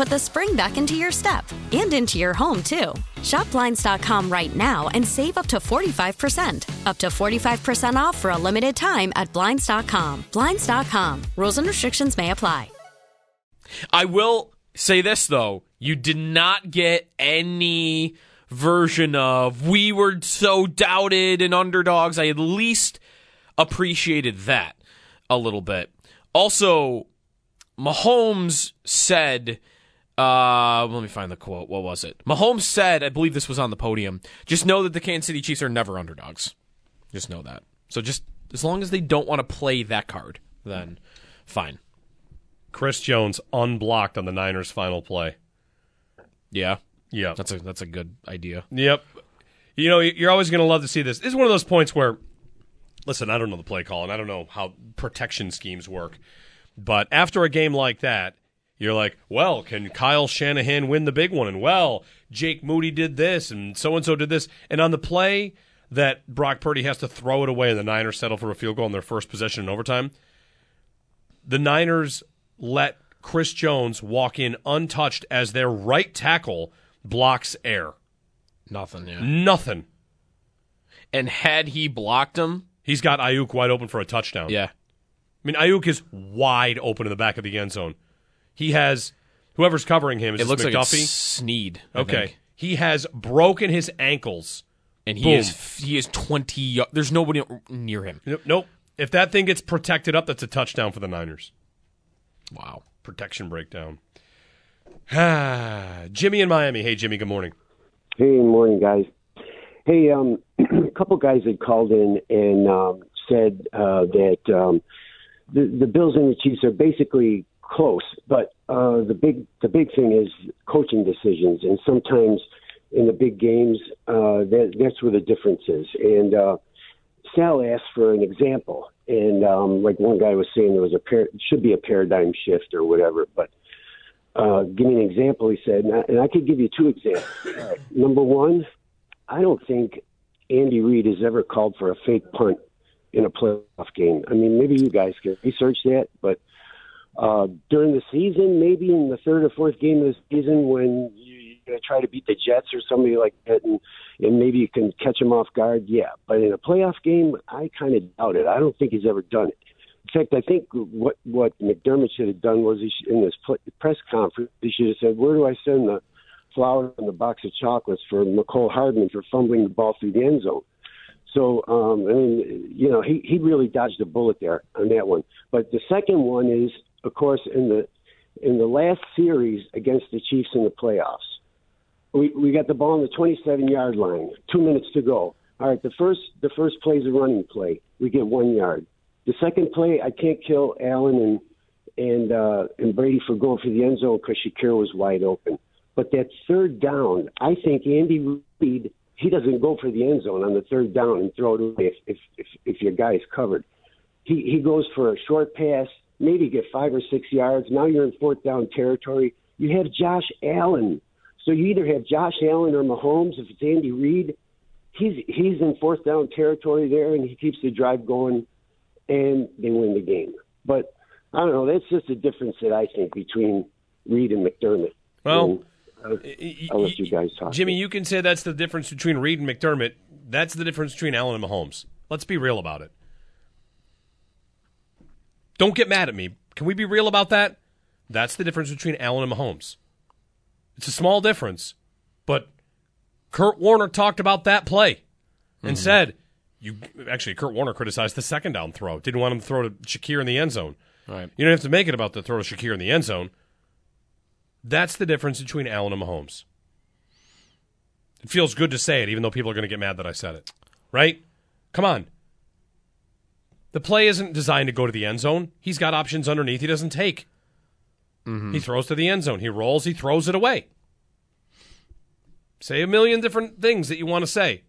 put the spring back into your step and into your home, too. Shop Blinds.com right now and save up to 45%. Up to 45% off for a limited time at Blinds.com. Blinds.com. Rules and restrictions may apply. I will say this though, you did not get any version of we were so doubted and underdogs. I at least appreciated that a little bit. Also, Mahomes said, uh, let me find the quote. What was it? Mahomes said, I believe this was on the podium, just know that the Kansas City Chiefs are never underdogs. Just know that. So just as long as they don't want to play that card, then fine. Chris Jones unblocked on the Niners' final play. Yeah. Yeah. That's a that's a good idea. Yep. You know, you're always going to love to see this. This is one of those points where, listen, I don't know the play call and I don't know how protection schemes work. But after a game like that, you're like, well, can Kyle Shanahan win the big one? And well, Jake Moody did this and so and so did this. And on the play that Brock Purdy has to throw it away and the Niners settle for a field goal in their first possession in overtime, the Niners let Chris Jones walk in untouched as their right tackle blocks air. Nothing, yeah. Nothing. And had he blocked him, He's got Aiyuk wide open for a touchdown. yeah. I mean, Aiyuk is wide open in the back of the end zone. He has whoever's covering him is It this looks like McDuffie. it's Sneed. I okay, think. he has broken his ankles. And he Boom. is he is 20 there's nobody near him. Nope. nope. If that thing gets protected up, that's a touchdown for the Niners. Wow. Protection breakdown. Jimmy in Miami. Hey, Jimmy. Good morning. Hey, morning, guys. Hey, um, a couple guys had called in and um, said uh, that um, the the Bills and the Chiefs are basically close, but uh, the big the big thing is coaching decisions, and sometimes in the big games, uh, that, that's where the difference is. And uh, Sal asked for an example, and um, like one guy was saying, there was a par- should be a paradigm shift or whatever, but uh, give me an example, he said, and I, and I could give you two examples. Number one, I don't think Andy Reid has ever called for a fake punt in a playoff game. I mean, maybe you guys can research that, but uh, during the season, maybe in the third or fourth game of the season, when you- you're going to try to beat the Jets or somebody like that, and, and maybe you can catch him off guard, yeah. But in a playoff game, I kind of doubt it. I don't think he's ever done it. In fact, I think what what McDermott should have done was he sh- in this pl- press conference, he should have said, "Where do I send the flowers and the box of chocolates for Mecole Hardman for fumbling the ball through the end zone?" So, um, I mean, you know, he he really dodged a bullet there on that one. But the second one is, of course, in the in the last series against the Chiefs in the playoffs, we we got the ball on the 27 yard line, two minutes to go. All right, the first the first play is a running play. We get one yard. The second play, I can't kill Allen and and uh, and Brady for going for the end zone because Shakir was wide open. But that third down, I think Andy Reid he doesn't go for the end zone on the third down and throw it away if if if, if your guy is covered. He he goes for a short pass, maybe get five or six yards. Now you're in fourth down territory. You have Josh Allen, so you either have Josh Allen or Mahomes. If it's Andy Reid, he's he's in fourth down territory there, and he keeps the drive going, and they win the game. But I don't know. That's just a difference that I think between Reid and McDermott. Well, And uh, I'll, I'll let you guys talk. Jimmy, you can say that's the difference between Reid and McDermott. That's the difference between Allen and Mahomes. Let's be real about it. Don't get mad at me. Can we be real about that? That's the difference between Allen and Mahomes. It's a small difference, but Kurt Warner talked about that play and mm-hmm. said, "You actually." Kurt Warner criticized the second down throw. Didn't want him to throw to Shakir in the end zone. Right. You don't have to make it about the throw to Shakir in the end zone. That's the difference between Allen and Mahomes. It feels good to say it, even though people are going to get mad that I said it. Right? Come on. The play isn't designed to go to the end zone. He's got options underneath he doesn't take. Mm-hmm. He throws to the end zone. He rolls, he throws it away. Say a million different things that you want to say.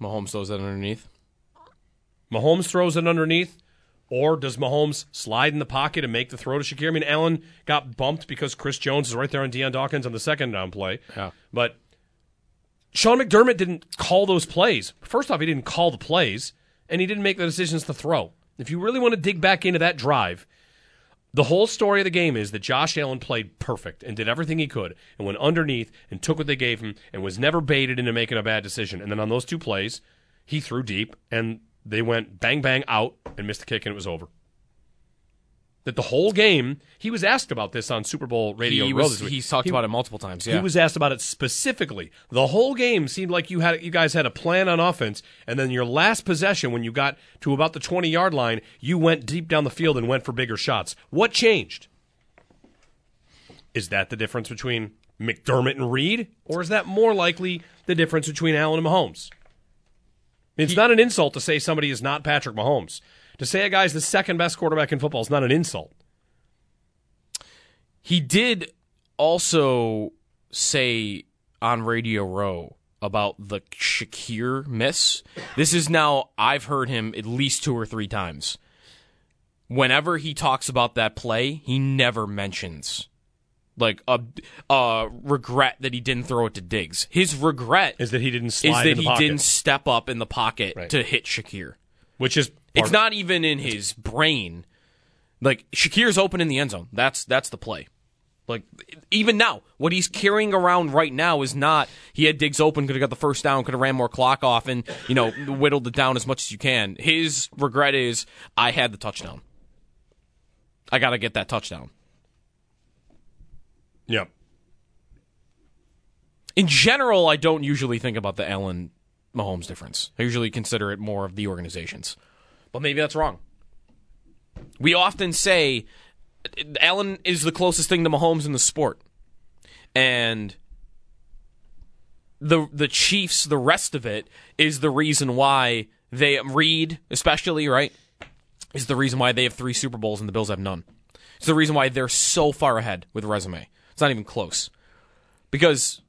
Mahomes throws that underneath. Mahomes throws it underneath, or does Mahomes slide in the pocket and make the throw to Shakir? I mean, Allen got bumped because Chris Jones is right there on Dion Dawkins on the second down play. Yeah. But Sean McDermott didn't call those plays. First off, he didn't call the plays, and he didn't make the decisions to throw. If you really want to dig back into that drive, the whole story of the game is that Josh Allen played perfect and did everything he could and went underneath and took what they gave him and was never baited into making a bad decision. And then on those two plays, he threw deep and they went bang bang out and missed the kick and it was over. That the whole game, he was asked about this on Super Bowl radio. He was, he's talked He- about it multiple times. Yeah. he was asked about it specifically. The whole game seemed like you had you guys had a plan on offense, and then your last possession, when you got to about the twenty yard line, you went deep down the field and went for bigger shots. What changed? Is that the difference between McDermott and Reid, or is that more likely the difference between Allen and Mahomes? It's not an insult to say somebody is not Patrick Mahomes. To say a guy's the second best quarterback in football is not an insult. He did also say on Radio Row about the Shakir miss. This is now, I've heard him at least two or three times. Whenever he talks about that play, he never mentions like a, a regret that he didn't throw it to Diggs. His regret Is that he didn't is that in the he pocket. didn't step up in the pocket Right. to hit Shakir. which is It's not even in his brain. Like Shakir's open in the end zone. That's that's the play. Like even now, what he's carrying around right now is not he had Diggs open, could have got the first down, could have ran more clock off, and you know whittled it down as much as you can. His regret is I had the touchdown. I got to get that touchdown. Yep. In general, I don't usually think about the Allen Mahomes difference. I usually consider it more of the organizations. But maybe that's wrong. We often say Allen is the closest thing to Mahomes in the sport. And the the Chiefs, the rest of it is the reason why they Reid, especially, right? Is the reason why they have three Super Bowls and the Bills have none. It's the reason why they're so far ahead with resume. It's not even close because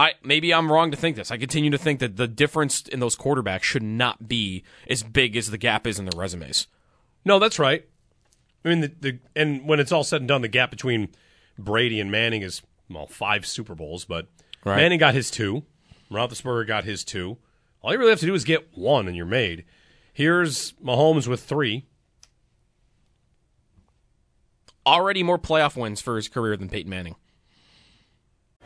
I maybe I'm wrong to think this. I continue to think that the difference in those quarterbacks should not be as big as the gap is in their resumes. No, that's right. I mean, the, the and when it's all said and done, the gap between Brady and Manning is well five Super Bowls, but Right. Manning got his two, Roethlisberger got his two. All you really have to do is get one, and you're made. Here's Mahomes with three. Already more playoff wins for his career than Peyton Manning.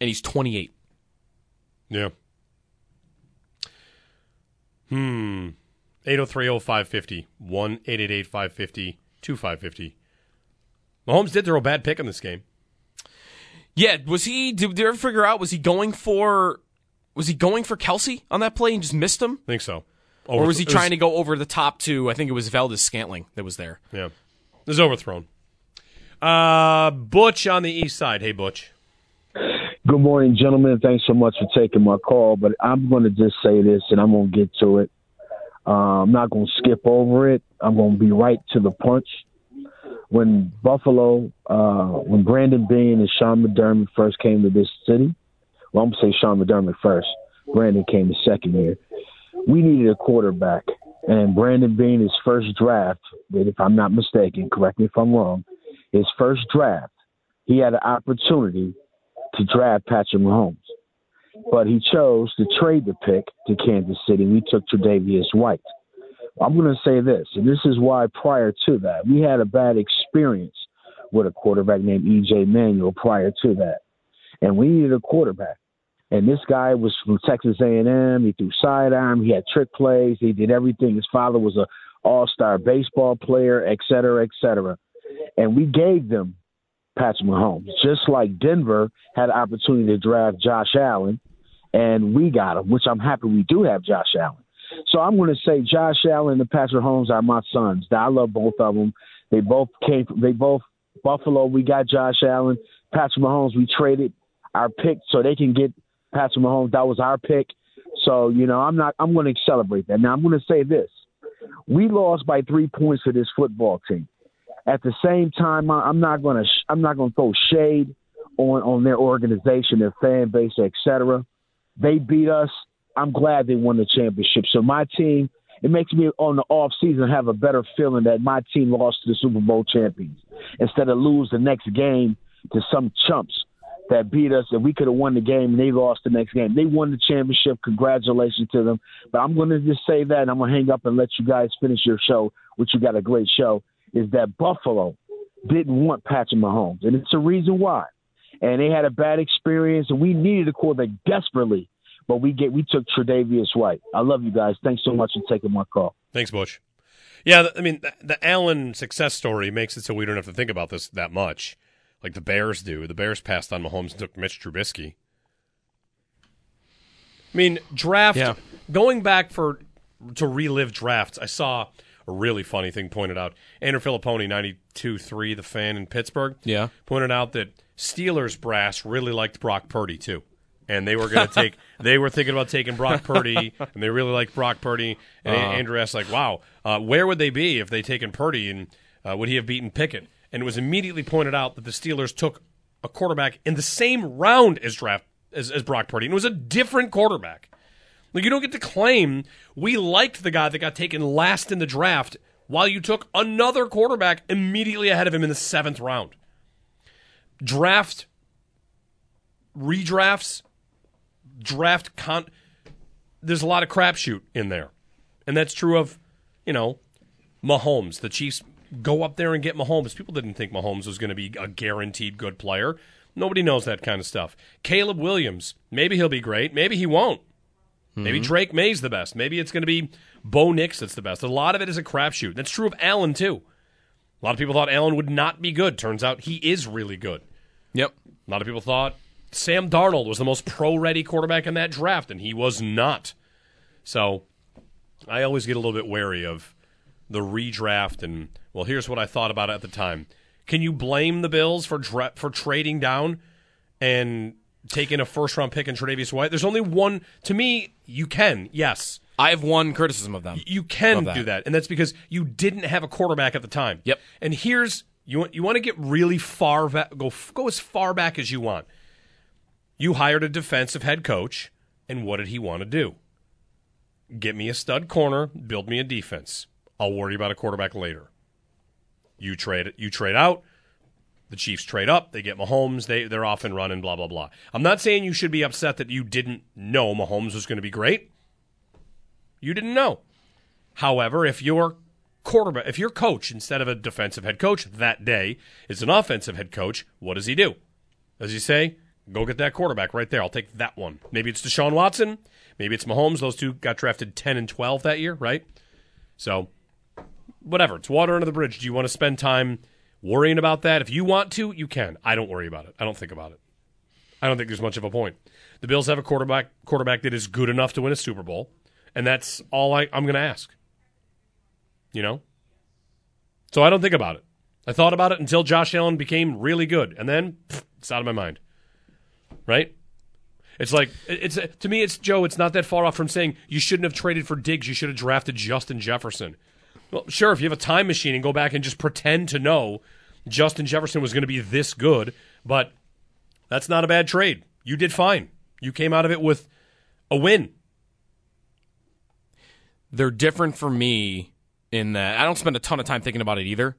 And he's 28. Yeah. Hmm. 8030550. 1 888 550 2550. Mahomes did throw a bad pick in this game. Yeah, was he? Did, you ever figure out? Was he going for? Was he going for Kelce on that play and just missed him? I think so. or was he trying to go over the top to? I think it was Valdes-Scantling that was there. Yeah, it was overthrown. Uh, Butch on the east side. Hey, Butch. Good morning, gentlemen. Thanks so much for taking my call. But I'm going to just say this, and I'm going to get to it. Uh, I'm not going to skip over it. I'm going to be right to the punch. When Buffalo, uh, when Brandon Beane and Sean McDermott first came to this city, well, I'm going to say Sean McDermott first. Brandon came the second year. We needed a quarterback. And Brandon Beane, his first draft, if I'm not mistaken, correct me if I'm wrong, his first draft, he had an opportunity to draft Patrick Mahomes. But he chose to trade the pick to Kansas City. We took Tre'Davious White. I'm going to say this, and this is why prior to that, we had a bad experience with a quarterback named E.J. Manuel prior to that. And we needed a quarterback. And this guy was from Texas A&M. He threw sidearm. He had trick plays. He did everything. His father was a all-star baseball player, et cetera, et cetera. And we gave them Patrick Mahomes, just like Denver had an opportunity to draft Josh Allen, and we got him, which I'm happy we do have Josh Allen. So I'm going to say Josh Allen and Patrick Mahomes are my sons. I love both of them. They both came. They both Buffalo. We got Josh Allen. Patrick Mahomes. We traded our pick so they can get Patrick Mahomes. That was our pick. So you know, I'm not. I'm going to celebrate that. Now I'm going to say this: we lost by three points to this football team. At the same time, I'm not going to. I'm not going to throw shade on on their organization, their fan base, etc. They beat us. I'm glad they won the championship. So my team, it makes me on the off season have a better feeling that my team lost to the Super Bowl champions instead of lose the next game to some chumps that beat us and we could have won the game and they lost the next game. They won the championship. Congratulations to them. But I'm going to just say that and I'm going to hang up and let you guys finish your show, which you got a great show, is that Buffalo didn't want Patrick Mahomes. And it's a reason why. And they had a bad experience and we needed a quarterback desperately but we get we took Tre'Davious White. I love you guys. Thanks so much for taking my call. Thanks, Butch. Yeah, I mean the, the Allen success story makes it so we don't have to think about this that much, like the Bears do. The Bears passed on Mahomes and took Mitch Trubisky. I mean, draft Yeah. going back for to relive drafts. I saw a really funny thing pointed out. Andrew Fillipponi, ninety two three, the fan in Pittsburgh, Yeah. pointed out that Steelers brass really liked Brock Purdy too. And they were going to take. they were thinking about taking Brock Purdy, and they really liked Brock Purdy. And Uh-huh. Andrew asked, like, "Wow, uh, where would they be if they taken Purdy, and uh, would he have beaten Pickett?" And it was immediately pointed out that the Steelers took a quarterback in the same round as draft as, as Brock Purdy, and it was a different quarterback. Like you don't get to claim we liked the guy that got taken last in the draft, while you took another quarterback immediately ahead of him in the seventh round. Draft redrafts draft con there's a lot of crapshoot in there. And that's true of, you know, Mahomes. The Chiefs go up there and get Mahomes. People didn't think Mahomes was going to be a guaranteed good player. Nobody knows that kind of stuff. Caleb Williams, maybe he'll be great, maybe he won't. Maybe hmm. Drake Maye's the best. Maybe it's going to be Bo Nix that's the best. A lot of it is a crapshoot. That's true of Allen too. A lot of people thought Allen would not be good. Turns out he is really good. Yep. A lot of people thought Sam Darnold was the most pro ready quarterback in that draft, and he was not. So I always get a little bit wary of the redraft and well, here's what I thought about it at the time. Can you blame the Bills for dra- for trading down and taking a first round pick in Tre'Davious White? There's only one. To me, you can. Yes, I have one criticism of them. you can that. do that, and that's because you didn't have a quarterback at the time. Yep. And here's you want you want to get really far va- go go as far back as you want. You hired a defensive head coach, and what did he want to do? Get me a stud corner, build me a defense. I'll worry about a quarterback later. You trade it, you trade out. The Chiefs trade up. They get Mahomes. They they're off and running. Blah blah blah. I'm not saying you should be upset that you didn't know Mahomes was going to be great. You didn't know. However, if your quarterback, if your coach instead of a defensive head coach that day is an offensive head coach, what does he do? Does he say, "Go get that quarterback right there. I'll take that one." Maybe it's Deshaun Watson. Maybe it's Mahomes. Those two got drafted ten and twelve that year, right? So, whatever. It's water under the bridge. Do you want to spend time worrying about that? If you want to, you can. I don't worry about it. I don't think about it. I don't think there's much of a point. The Bills have a quarterback quarterback that is good enough to win a Super Bowl, and that's all I, I'm going to ask. You know? So I don't think about it. I thought about it until Josh Allen became really good, and then pff, it's out of my mind. Right? It's like it's to me. It's Joe. It's not that far off from saying you shouldn't have traded for Diggs. You should have drafted Justin Jefferson. Well, sure, if you have a time machine and go back and just pretend to know Justin Jefferson was going to be this good, but that's not a bad trade. You did fine. You came out of it with a win. They're different for me in that I don't spend a ton of time thinking about it either.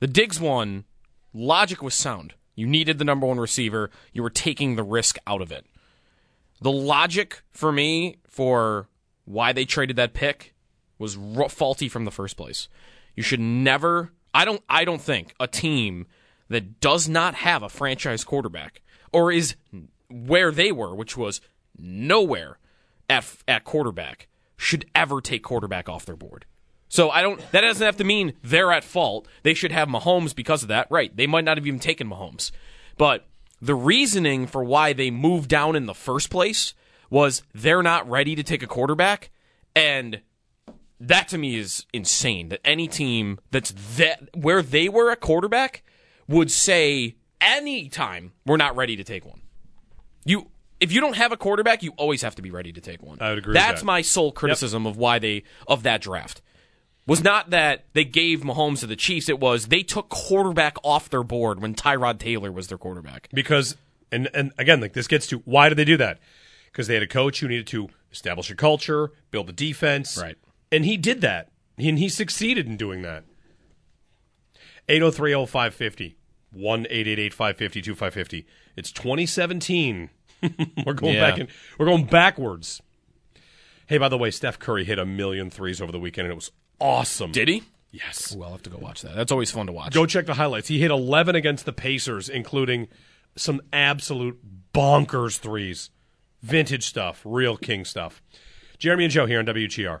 The Diggs one, logic was sound. You needed the number one receiver. You were taking the risk out of it. The logic for me for why they traded that pick was faulty from the first place. You should never. I don't. I don't think a team that does not have a franchise quarterback or is where they were, which was nowhere at at quarterback, should ever take quarterback off their board. So I don't. That doesn't have to mean they're at fault. They should have Mahomes because of that. Right? They might not have even taken Mahomes, but the reasoning for why they moved down in the first place was they're not ready to take a quarterback, and that to me is insane. That any team that's that where they were a quarterback would say anytime we're not ready to take one. You if you don't have a quarterback, you always have to be ready to take one. I would agree with That's that. my sole criticism of why they of that draft. Was not that they gave Mahomes to the Chiefs, it was they took quarterback off their board when Tyrod Taylor was their quarterback. because and and again like this gets to why did they do that because they had a coach who needed to establish a culture build a defense Right. And he did that and he succeeded in doing that 8030550 1-888-550-2550 it's 2017 we're going Yeah. back in we're going backwards hey by the way steph curry hit a million threes over the weekend and it was awesome Did he? yes Ooh, I'll have to go watch that. That's always fun to watch. Go check the highlights. He hit 11 against the Pacers, including some absolute bonkers threes. Vintage stuff, real king stuff. Jeremy and Joe here on WGR.